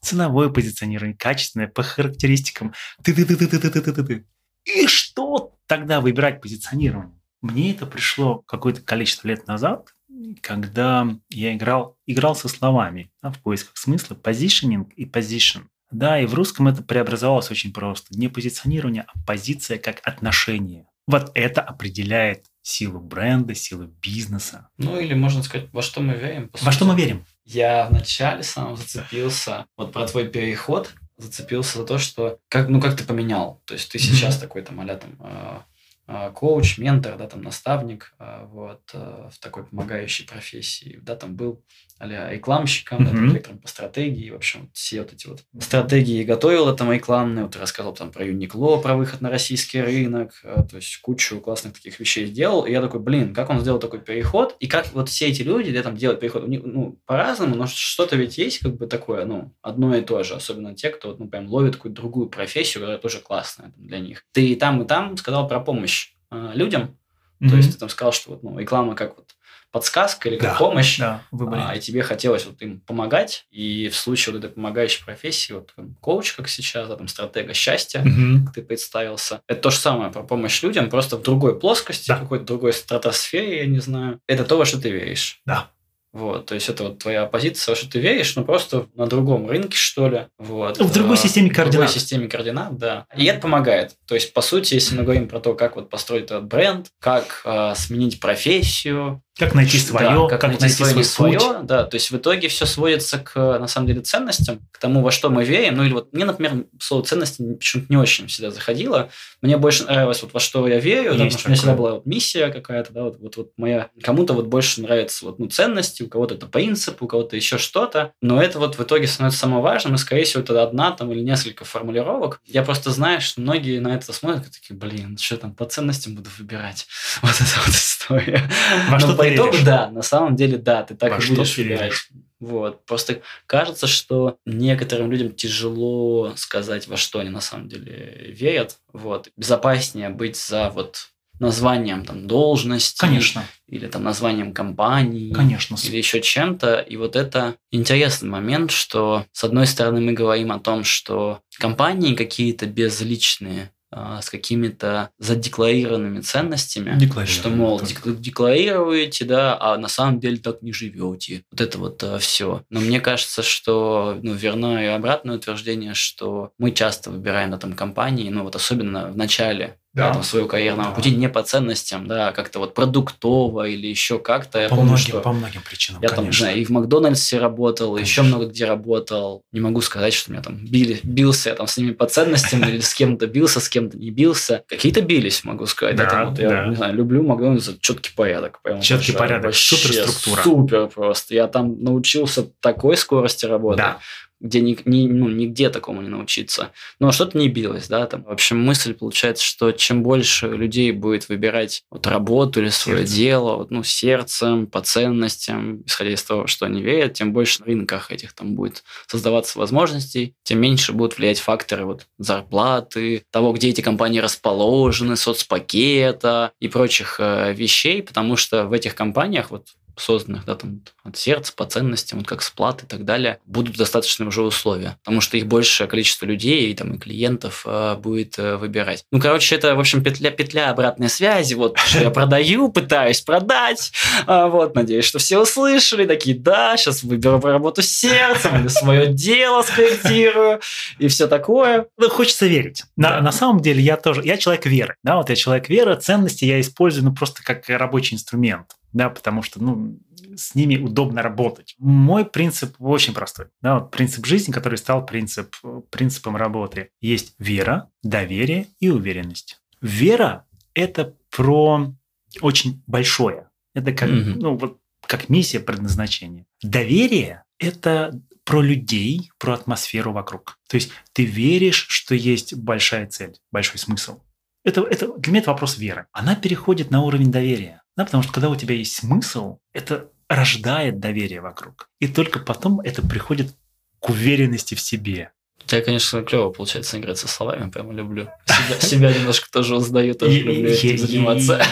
Ценовое позиционирование, качественное, по характеристикам. Ты -ты -ты -ты -ты -ты -ты -ты. И что тогда выбирать позиционирование? Мне это пришло какое-то количество лет назад, когда я играл, играл со словами да, в поисках смысла, позиционинг и позишн. Да, и в русском это преобразовалось очень просто. Не позиционирование, а позиция как отношение. Вот это определяет силу бренда, силу бизнеса. Ну или можно сказать, во что мы верим. Во что мы верим? Я вначале сам зацепился вот про твой переход зацепился за то, что как, ну, как ты поменял. То есть ты сейчас такой там, а там, а, коуч, ментор, да, там, наставник, а, вот, а, в такой помогающей профессии, да, там был а-ля рекламщиком, mm-hmm. да, директором по стратегии, в общем, все вот эти вот стратегии готовил это рекламные, вот рассказывал там про Юникло, про выход на российский рынок, то есть кучу классных таких вещей сделал, и я такой, блин, как он сделал такой переход, и как вот все эти люди, да, там делают переход, ну, по-разному, но что-то ведь есть как бы такое, ну, одно и то же, особенно те, кто, ну, прям ловит какую-то другую профессию, которая тоже классная для них. Ты и там, и там сказал про помощь э, людям. Mm-hmm. То есть ты там сказал, что вот, ну, реклама как вот подсказка или как да, помощь, да, а, и тебе хотелось вот им помогать, и в случае вот этой помогающей профессии, вот там, коуч, как сейчас, да, там стратега счастья, mm-hmm. как ты представился, это то же самое про помощь людям, просто в другой плоскости, да. какой-то другой стратосфере, я не знаю. Это то, во что ты веришь. Да. Вот, то есть это вот твоя позиция, что ты веришь, но просто на другом рынке, что ли. Вот. В другой системе координат. В другой системе координат, да. И это помогает. То есть, по сути, если мы говорим про то, как вот построить этот бренд, как э, сменить профессию, как найти свое, да, как, как найти, найти свое, свой свое, да, то есть в итоге все сводится к, на самом деле, ценностям, к тому, во что мы верим. Ну или вот мне, например, слово ценности почему-то не очень всегда заходило. Мне больше нравилось вот во что я верю, да, потому что у меня всегда была вот миссия какая-то, да, вот, вот, вот моя. Кому-то вот больше нравятся вот ну ценности, у кого-то это принцип, у кого-то еще что-то. Но это вот в итоге становится самым важным, и скорее всего это одна там или несколько формулировок. Я просто знаю, что многие на это смотрят и такие, блин, что там по ценностям буду выбирать. Вот эта вот история. Во что по итогу, да, на самом деле, да, ты так Во и будешь выбирать. Вот. Просто кажется, что некоторым людям тяжело сказать, во что они на самом деле верят. Вот. Безопаснее быть за вот названием там должности. Конечно. Или там названием компании. Конечно. Или еще чем-то. И вот это интересный момент, что с одной стороны мы говорим о том, что компании какие-то безличные, с какими-то задекларированными ценностями, что, мол, тоже. декларируете, да, а на самом деле так не живете. Вот это вот а, все. Но мне кажется, что ну, верно и обратное утверждение, что мы часто выбираем на там компании, ну вот особенно в начале да. Там, своего карьерного да. пути не по ценностям, да, а как-то вот продуктово или еще как-то. Я по помню, многим, что по многим причинам, Я конечно. там, знаю, и в Макдональдсе работал, конечно. еще много где работал. Не могу сказать, что меня там били, бился я там с ними по ценностям или с кем-то бился, с кем-то не бился. Какие-то бились, могу сказать. Да, да, вот я, да. не знаю, люблю Макдональдс за четкий порядок. Четкий порядок, супер структура. Супер просто. Я там научился такой скорости работы. Да где ни, ни, ну, нигде такому не научиться. Но что-то не билось, да, там. В общем, мысль получается, что чем больше людей будет выбирать вот работу или свое Сердце. дело, вот, ну, сердцем, по ценностям, исходя из того, что они верят, тем больше на рынках этих там будет создаваться возможностей, тем меньше будут влиять факторы вот зарплаты, того, где эти компании расположены, соцпакета и прочих э, вещей, потому что в этих компаниях вот созданных, да, там, от сердца, по ценностям, вот как сплат и так далее, будут достаточные уже условия, потому что их большее количество людей и, там, и клиентов э, будет э, выбирать. Ну, короче, это, в общем, петля-петля обратной связи, вот, что я продаю, пытаюсь продать, э, вот, надеюсь, что все услышали, такие, да, сейчас выберу работу с сердцем или свое дело скорректирую и все такое. Ну, хочется верить. На, да. на самом деле я тоже, я человек веры, да, вот я человек веры, ценности я использую, ну, просто как рабочий инструмент да, потому что, ну, с ними удобно работать. Мой принцип очень простой. Да, вот принцип жизни, который стал принцип, принципом работы. Есть вера, доверие и уверенность. Вера – это про очень большое. Это как, mm-hmm. ну, вот, как миссия, предназначение. Доверие – это про людей, про атмосферу вокруг. То есть ты веришь, что есть большая цель, большой смысл. Это, это, для меня это вопрос веры. Она переходит на уровень доверия. Да, потому что когда у тебя есть смысл, это рождает доверие вокруг. И только потом это приходит к уверенности в себе. Тебя, конечно, клево получается играть со словами, прямо люблю. Себя, себя немножко тоже узнаю, тоже люблю этим заниматься.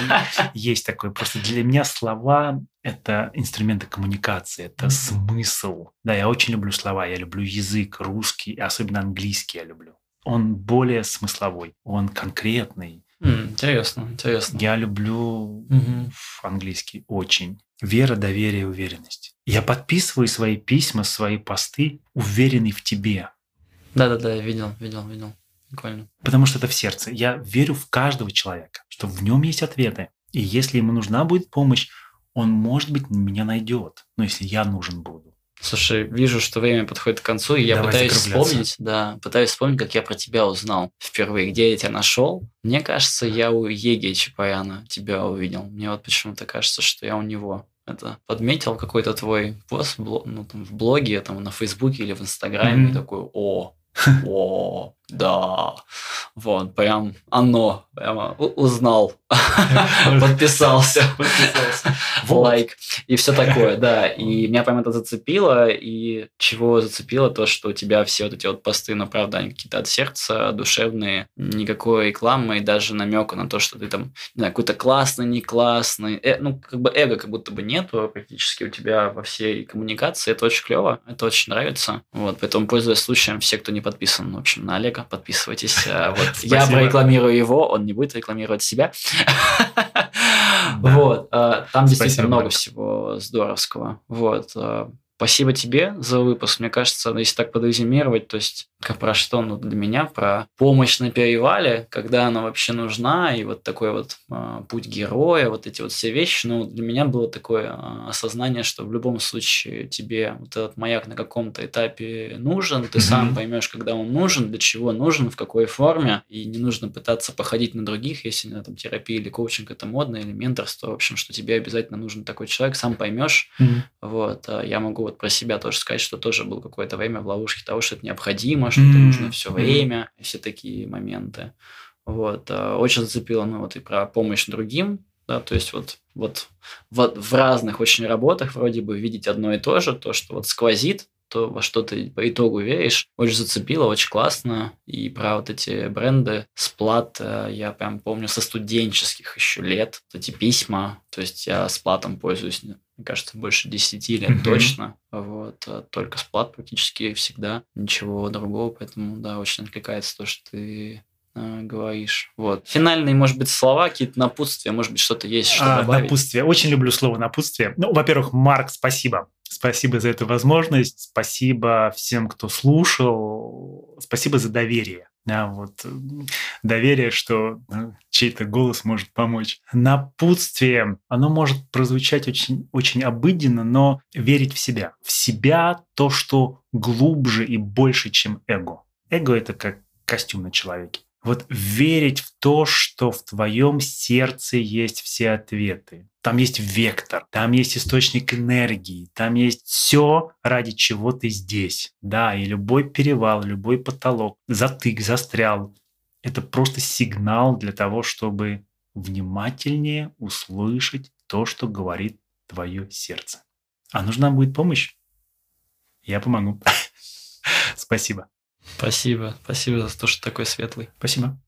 Есть такое. Просто для меня слова – это инструменты коммуникации, это смысл. Да, я очень люблю слова, я люблю язык, русский, особенно английский я люблю. Он более смысловой, он конкретный, Mm, интересно, интересно. Я люблю mm-hmm. английский очень. Вера, доверие, уверенность. Я подписываю свои письма, свои посты, уверенный в тебе. Да-да-да, я видел, видел, видел. Прикольно. Потому что это в сердце. Я верю в каждого человека, что в нем есть ответы. И если ему нужна будет помощь, он, может быть, меня найдет. Но если я нужен буду. Слушай, вижу, что время подходит к концу, и я Давай пытаюсь вспомнить, да, пытаюсь вспомнить, как я про тебя узнал впервые, где я тебя нашел. Мне кажется, я у Еги Чапаяна тебя увидел. Мне вот почему-то кажется, что я у него это подметил какой-то твой пост ну, там, в блоге, там, на Фейсбуке или в Инстаграме, и такой, о, о, да, вот, прям оно, прямо узнал, подписался, лайк и все такое, да. И меня прям это зацепило, и чего зацепило, то, что у тебя все вот эти вот посты, ну, правда, они какие-то от сердца, душевные, никакой рекламы и даже намека на то, что ты там, не знаю, какой-то классный, не классный, Э, ну, как бы эго как будто бы нету практически у тебя во всей коммуникации, это очень клево, это очень нравится, вот, поэтому, пользуясь случаем, все, кто не подписан, в общем, на Олега, подписывайтесь, А, вот, я прорекламирую его, он не будет рекламировать себя, Да. вот, а, там действительно Спасибо, много Марк. всего здоровского. Вот. Спасибо тебе за выпуск. Мне кажется, если так подрезюмировать, то есть как про что, ну, для меня, про помощь на перевале, когда она вообще нужна, и вот такой вот а, путь героя, вот эти вот все вещи, ну, для меня было такое а, осознание, что в любом случае тебе вот этот маяк на каком-то этапе нужен, ты сам поймешь, когда он нужен, для чего нужен, в какой форме, и не нужно пытаться походить на других, если на там терапия или коучинг это модно, или менторство, в общем, что тебе обязательно нужен такой человек, сам поймешь, вот, а я могу вот про себя тоже сказать, что тоже был какое-то время в ловушке того, что это необходимо, что это М, нужно все время, и все такие моменты. Вот, а, очень зацепило, ну, вот и про помощь другим, да, то есть вот, вот в, в разных очень работах вроде бы видеть одно и то же, то, что вот сквозит, то, во что ты по итогу веришь, очень зацепило, очень классно. И про вот эти бренды, сплат, э, я прям помню со студенческих еще лет, вот эти письма, то есть я сплатом пользуюсь, мне кажется, больше 10 лет Мгм. точно, вот, а только сплат практически всегда, ничего другого, поэтому, да, очень откликается то, что ты э, говоришь. Вот. Финальные, может быть, слова, какие-то напутствия, может быть, что-то есть, что А, добавить. напутствие. Очень люблю слово напутствие. Ну, во-первых, Марк, спасибо. Спасибо за эту возможность. Спасибо всем, кто слушал. Спасибо за доверие. Да, вот доверие, что э, чей-то голос может помочь. Напутствие, оно может прозвучать очень, очень обыденно, но верить в себя. В себя то, что глубже и больше, чем эго. Эго – это как костюм на человеке. Вот верить в то, что в твоем сердце есть все ответы. Там есть вектор, там есть источник энергии, там есть все, ради чего ты здесь. Да, и любой перевал, любой потолок, затык, застрял. Это просто сигнал для того, чтобы внимательнее услышать то, что говорит твое сердце. А нужна будет помощь? Я помогу. Спасибо. Спасибо, спасибо за то, что такой светлый. Спасибо.